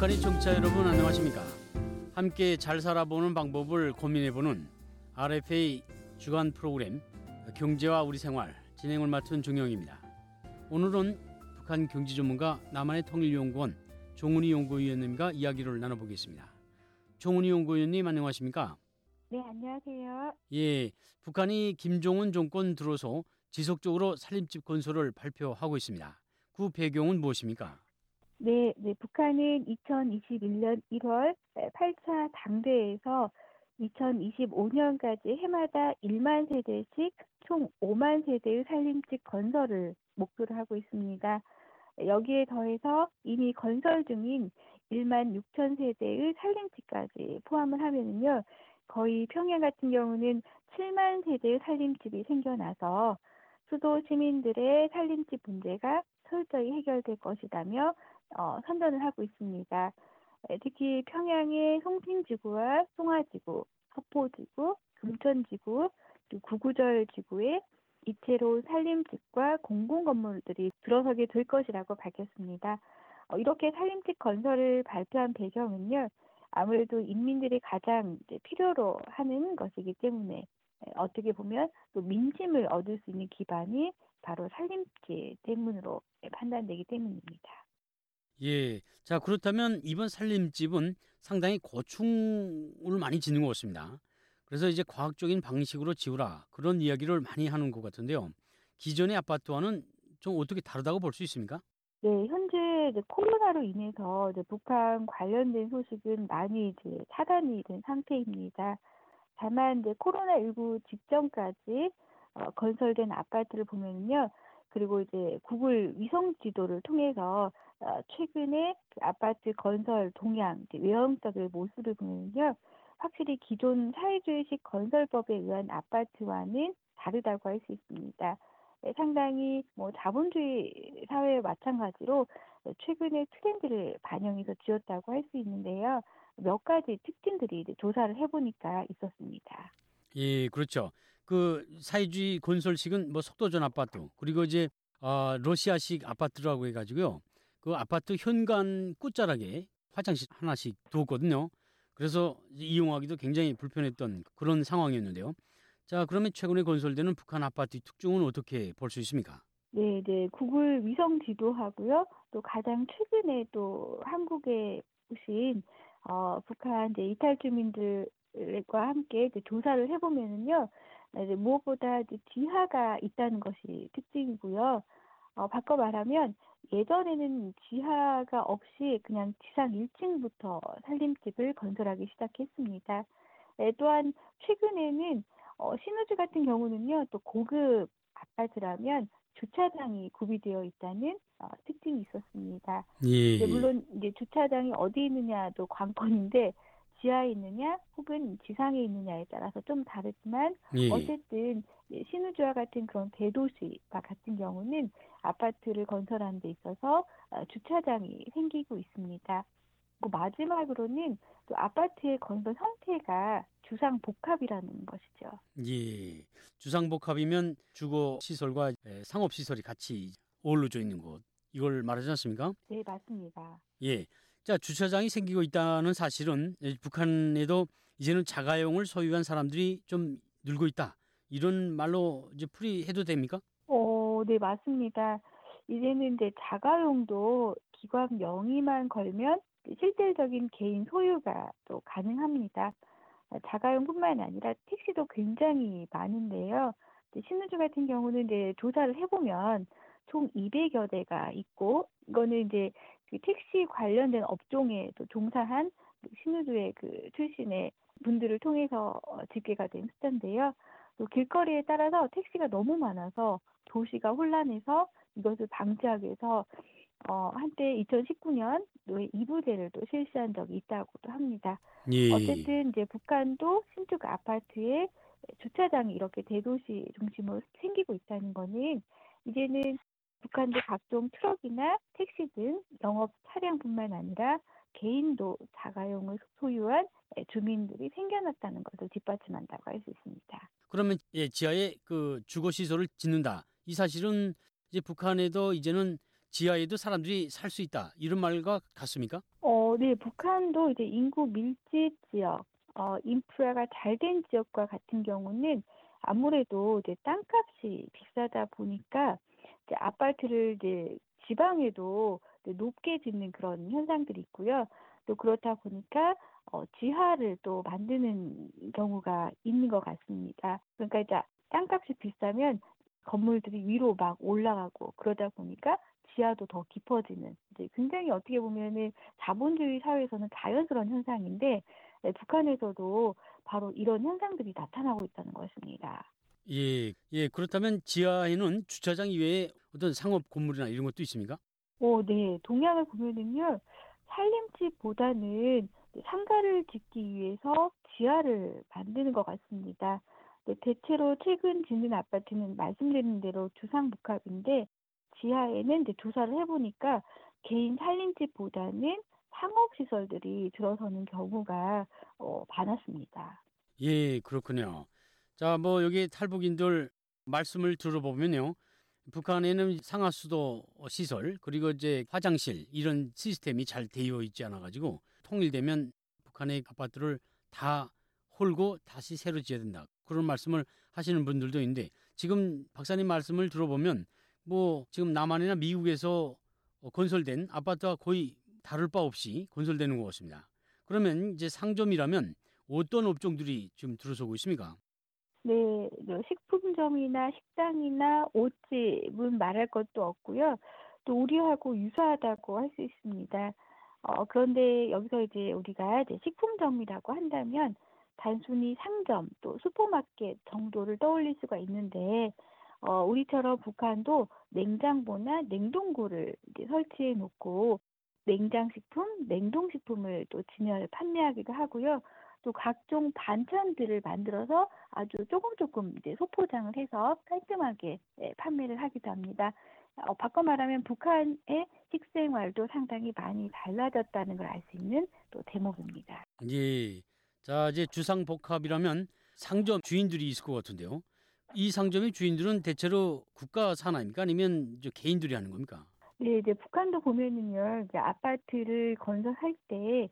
북한의 청취자 여러분 안녕하십니까? 함께 잘 살아보는 방법을 고민해보는 RFA 주간 프로그램 경제와 우리 생활 진행을 맡은 종영입니다. 오늘은 북한 경제 전문가 남한의 통일연구원 종훈이 연구위원님과 이야기를 나눠보겠습니다. 종훈이 연구위원님 안녕하십니까? 네, 안녕하세요. 예, 북한이 김종은 정권 들어서 지속적으로 살림집 건설을 발표하고 있습니다. 그 배경은 무엇입니까? 네, 네, 북한은 2021년 1월 8차 당대에서 2025년까지 해마다 1만 세대씩 총 5만 세대의 살림집 건설을 목표로 하고 있습니다. 여기에 더해서 이미 건설 중인 1만 6천 세대의 살림집까지 포함을 하면은요, 거의 평양 같은 경우는 7만 세대의 살림집이 생겨나서 수도 시민들의 살림집 문제가 철저히 해결될 것이라며 어, 선전을 하고 있습니다. 특히 평양의 송신지구와 송화지구, 서포지구, 금천지구, 구구절 지구에 이체로 살림집과 공공 건물들이 들어서게 될 것이라고 밝혔습니다. 어, 이렇게 살림집 건설을 발표한 배경은요, 아무래도 인민들이 가장 필요로 하는 것이기 때문에 어떻게 보면 또 민심을 얻을 수 있는 기반이 바로 살림집 때문으로 판단되기 때문입니다. 예. 자, 그렇다면 이번 살림집은 상당히 고충을 많이 짓는 것 같습니다. 그래서 이제 과학적인 방식으로 지으라 그런 이야기를 많이 하는 것 같은데요. 기존의 아파트와는 좀 어떻게 다르다고 볼 수 있습니까? 네, 현재 코로나로 인해서 북한 관련된 소식은 많이 이제 차단이 된 상태입니다. 다만 이제 코로나19 직전까지 어, 건설된 아파트를 보면요. 그리고 이제 구글 위성 지도를 통해서 어, 최근에 그 아파트 건설 동향, 외형적인 모습을 보면요. 확실히 기존 사회주의식 건설법에 의한 아파트와는 다르다고 할 수 있습니다. 네, 상당히 뭐 자본주의 사회와 마찬가지로 최근의 트렌드를 반영해서 지었다고 할 수 있는데요. 몇 가지 특징들이 조사를 해보니까 있었습니다. 예, 그렇죠. 그 사회주의 건설식은 뭐 속도전 아파트 그리고 이제 어, 러시아식 아파트라고 해가지고요. 그 아파트 현관 끝자락에 화장실 하나씩 두었거든요. 그래서 이용하기도 굉장히 불편했던 그런 상황이었는데요. 자, 그러면 최근에 건설되는 북한 아파트 특징은 어떻게 볼 수 있습니까? 네, 네. 구글 위성 지도하고요. 또 가장 최근에 또 한국에 오신 어, 북한 이제 이탈 주민들과 함께 조사를 해보면은요, 이제 무엇보다 이제 지하가 있다는 것이 특징이고요. 어, 바꿔 말하면 예전에는 지하가 없이 그냥 지상 1층부터 살림집을 건설하기 시작했습니다. 네, 또한 최근에는 어, 신우주 같은 경우는요, 또 고급 아파트라면 주차장이 구비되어 있다는 어, 특징이 있었습니다. 예. 물론 이제 주차장이 어디 있느냐도 관건인데 지하에 있느냐 혹은 지상에 있느냐에 따라서 좀 다르지만 예. 어쨌든 신우주와 같은 그런 대도시와 같은 경우는 아파트를 건설하는 데 있어서 어, 주차장이 생기고 있습니다. 그 마지막으로는 또 아파트의 건설 형태가 주상 복합이라는 것이죠. 예. 주상 복합이면 주거 시설과 상업 시설이 같이 어우러져 있는 곳. 이걸 말하지 않습니까? 네, 맞습니다. 예. 자, 주차장이 생기고 있다는 사실은 북한에도 이제는 자가용을 소유한 사람들이 좀 늘고 있다. 이런 말로 이제 풀이해도 됩니까? 어, 네, 맞습니다. 이제는 이제 자가용도 기관 명의만 걸면 실질적인 개인 소유가 또 가능합니다. 자가용뿐만 아니라 택시도 굉장히 많은데요. 신우주 같은 경우는 이제 조사를 해보면 총 200여 대가 있고 이거는 이제 그 택시 관련된 업종에 또 종사한 신우주의 그 출신의 분들을 통해서 어, 집계가 된 숫자인데요. 또 길거리에 따라서 택시가 너무 많아서 도시가 혼란해서 이것을 방지하기 위해서 어, 한때 2019년 노예 2부제를 또 실시한 적이 있다고도 합니다. 예. 어쨌든 이제 북한도 신축 아파트에 주차장이 이렇게 대도시 중심으로 생기고 있다는 거는 이제는 북한도 각종 트럭이나 택시 등 영업 차량뿐만 아니라 개인도 자가용을 소유한 주민들이 생겨났다는 것을 뒷받침한다고 할 수 있습니다. 그러면 예, 지하에 그 주거 시설을 짓는다. 이 사실은 이제 북한에도 이제는 지하에도 사람들이 살 수 있다. 이런 말과 같습니까? 어, 어, 네, 북한도 이제 인구 밀집 지역, 어, 인프라가 잘 된 지역과 같은 경우는 아무래도 이제 땅값이 비싸다 보니까 아파트를 이제 지방에도 높게 짓는 그런 현상들이 있고요. 또 그렇다 보니까 어, 지하를 또 만드는 경우가 있는 것 같습니다. 그러니까 이제 땅값이 비싸면 건물들이 위로 막 올라가고 그러다 보니까 지하도 더 깊어지는 이제 굉장히 어떻게 보면은 자본주의 사회에서는 자연스러운 현상인데 네, 북한에서도 바로 이런 현상들이 나타나고 있다는 것입니다. 예, 예. 그렇다면 지하에는 주차장 이외에 어떤 상업 건물이나 이런 것도 있습니까? 오, 네. 동양을 보면은요, 살림집보다는 상가를 짓기 위해서 지하를 만드는 것 같습니다. 네, 대체로 최근 짓는 아파트는 말씀드린 대로 주상복합인데 지하에는 이제 조사를 해보니까 개인 살림집보다는 상업시설들이 들어서는 경우가 어, 많았습니다. 예, 그렇군요. 자, 뭐 여기 탈북인들 말씀을 들어보면요. 북한에는 상하수도 시설 그리고 이제 화장실 이런 시스템이 잘 되어 있지 않아 가지고 통일되면 북한의 아파트를 다 홀고 다시 새로 지어야 된다. 그런 말씀을 하시는 분들도 있는데 지금 박사님 말씀을 들어보면 뭐 지금 남한이나 미국에서 건설된 아파트와 거의 다를 바 없이 건설되는 것 같습니다. 그러면 이제 상점이라면 어떤 업종들이 지금 들어서고 있습니까? 네, 식품점이나 식당이나 옷집은 말할 것도 없고요. 또 우리하고 유사하다고 할 수 있습니다. 어, 그런데 여기서 이제 우리가 이제 식품점이라고 한다면 단순히 상점 또 슈퍼마켓 정도를 떠올릴 수가 있는데 어, 우리처럼 북한도 냉장고나 냉동고를 이제 설치해 놓고 냉장식품, 냉동식품을 또 진열 판매하기도 하고요. 또 각종 반찬들을 만들어서 아주 조금 조금 이제 소포장을 해서 깔끔하게 예, 판매를 하기도 합니다. 어, 바꿔 말하면 북한의 식생활도 상당히 많이 달라졌다는 걸 알 수 있는 또 대목입니다. 예. 자, 이제 주상복합이라면 상점 주인들이 있을 것 같은데요. 이 상점의 주인들은 대체로 국가 산하입니까? 아니면 개인들이 하는 겁니까? 네, 이제 북한도 보면은요, 이제 아파트를 건설할 때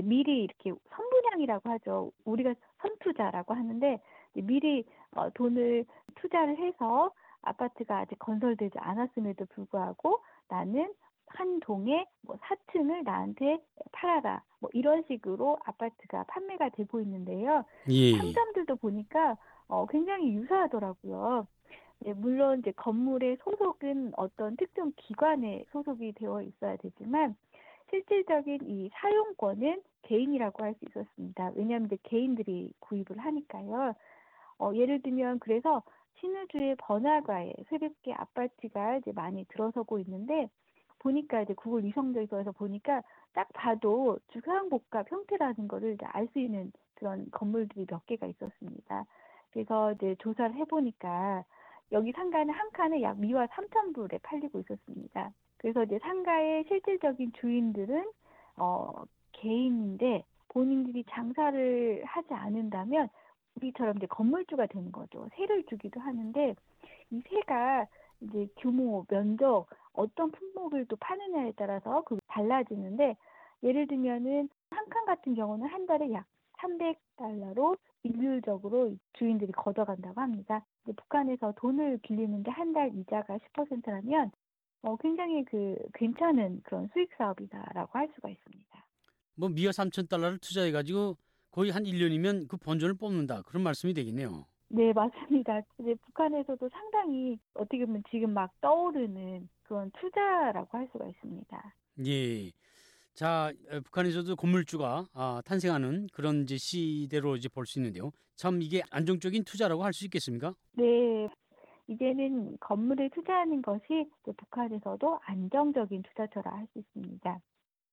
미리 이렇게 선분양이라고 하죠. 우리가 선투자라고 하는데 미리 어, 돈을 투자를 해서 아파트가 아직 건설되지 않았음에도 불구하고 나는 한 동에 뭐 4층을 나한테 팔아라. 뭐 이런 식으로 아파트가 판매가 되고 있는데요. 예. 상점들도 보니까 어, 굉장히 유사하더라고요. 네, 물론 이제 건물의 소속은 어떤 특정 기관에 소속이 되어 있어야 되지만 실질적인 이 사용권은 개인이라고 할 수 있었습니다. 왜냐하면 이제 개인들이 구입을 하니까요. 어, 예를 들면 그래서 신우주의 번화가에 새롭게 아파트가 이제 많이 들어서고 있는데 보니까 이제 구글 위성조에서 보니까 딱 봐도 주상복합 형태라는 거를 알 수 있는 그런 건물들이 몇 개가 있었습니다. 그래서 이제 조사를 해보니까 여기 상가는 한 칸에 약 미화 3천 불에 팔리고 있었습니다. 그래서 이제 상가의 실질적인 주인들은 어, 개인인데 본인들이 장사를 하지 않는다면 우리처럼 이제 건물주가 되는 거죠. 세를 주기도 하는데 이 세가 이제 규모, 면적, 어떤 품목을 또 파느냐에 따라서 그 달라지는데 예를 들면은 한 칸 같은 경우는 한 달에 약 300달러로 일률적으로 주인들이 걷어간다고 합니다. 북한에서 돈을 빌리는데 한 달 이자가 10%라면 어, 굉장히 그 괜찮은 그런 수익 사업이다라고 할 수가 있습니다. 뭐 미화 3천 달러를 투자해 가지고 거의 한 1년이면 그 본전을 뽑는다 그런 말씀이 되겠네요. 네 맞습니다. 이제 북한에서도 상당히 어떻게 보면 지금 막 떠오르는 그런 투자라고 할 수가 있습니다. 예. 자, 북한에서도 건물주가 아, 탄생하는 그런 이제 시대로 이제 볼 수 있는데요. 참 이게 안정적인 투자라고 할 수 있겠습니까? 네. 이제는 건물에 투자하는 것이 북한에서도 안정적인 투자처라 할 수 있습니다.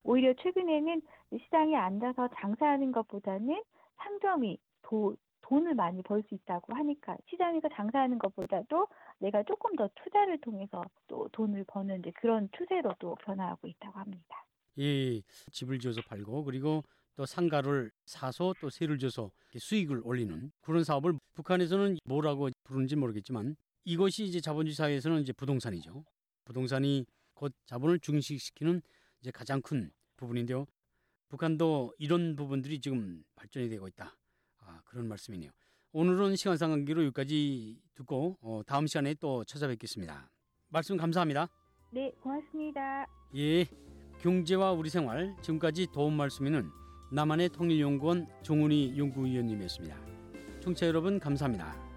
오히려 최근에는 시장에 앉아서 장사하는 것보다는 상점이 도, 돈을 많이 벌 수 있다고 하니까 시장에서 장사하는 것보다도 내가 조금 더 투자를 통해서 또 돈을 버는 그런 추세로 또 변화하고 있다고 합니다. 예, 집을 지어서 팔고 그리고 또 상가를 사서 또 세를 져서 수익을 올리는 그런 사업을 북한에서는 뭐라고 부르는지 모르겠지만 이것이 이제 자본주의 사회에서는 이제 부동산이죠. 부동산이 곧 자본을 증식시키는 이제 가장 큰 부분인데요. 북한도 이런 부분들이 지금 발전이 되고 있다. 아, 그런 말씀이네요. 오늘은 시간상 관계로 여기까지 듣고 어, 다음 시간에 또 찾아뵙겠습니다. 말씀 감사합니다. 네, 고맙습니다. 예, 경제와 우리 생활 지금까지 도움 말씀에는 남한의 통일연구원 종훈이 연구위원님이었습니다. 청취자 여러분 감사합니다.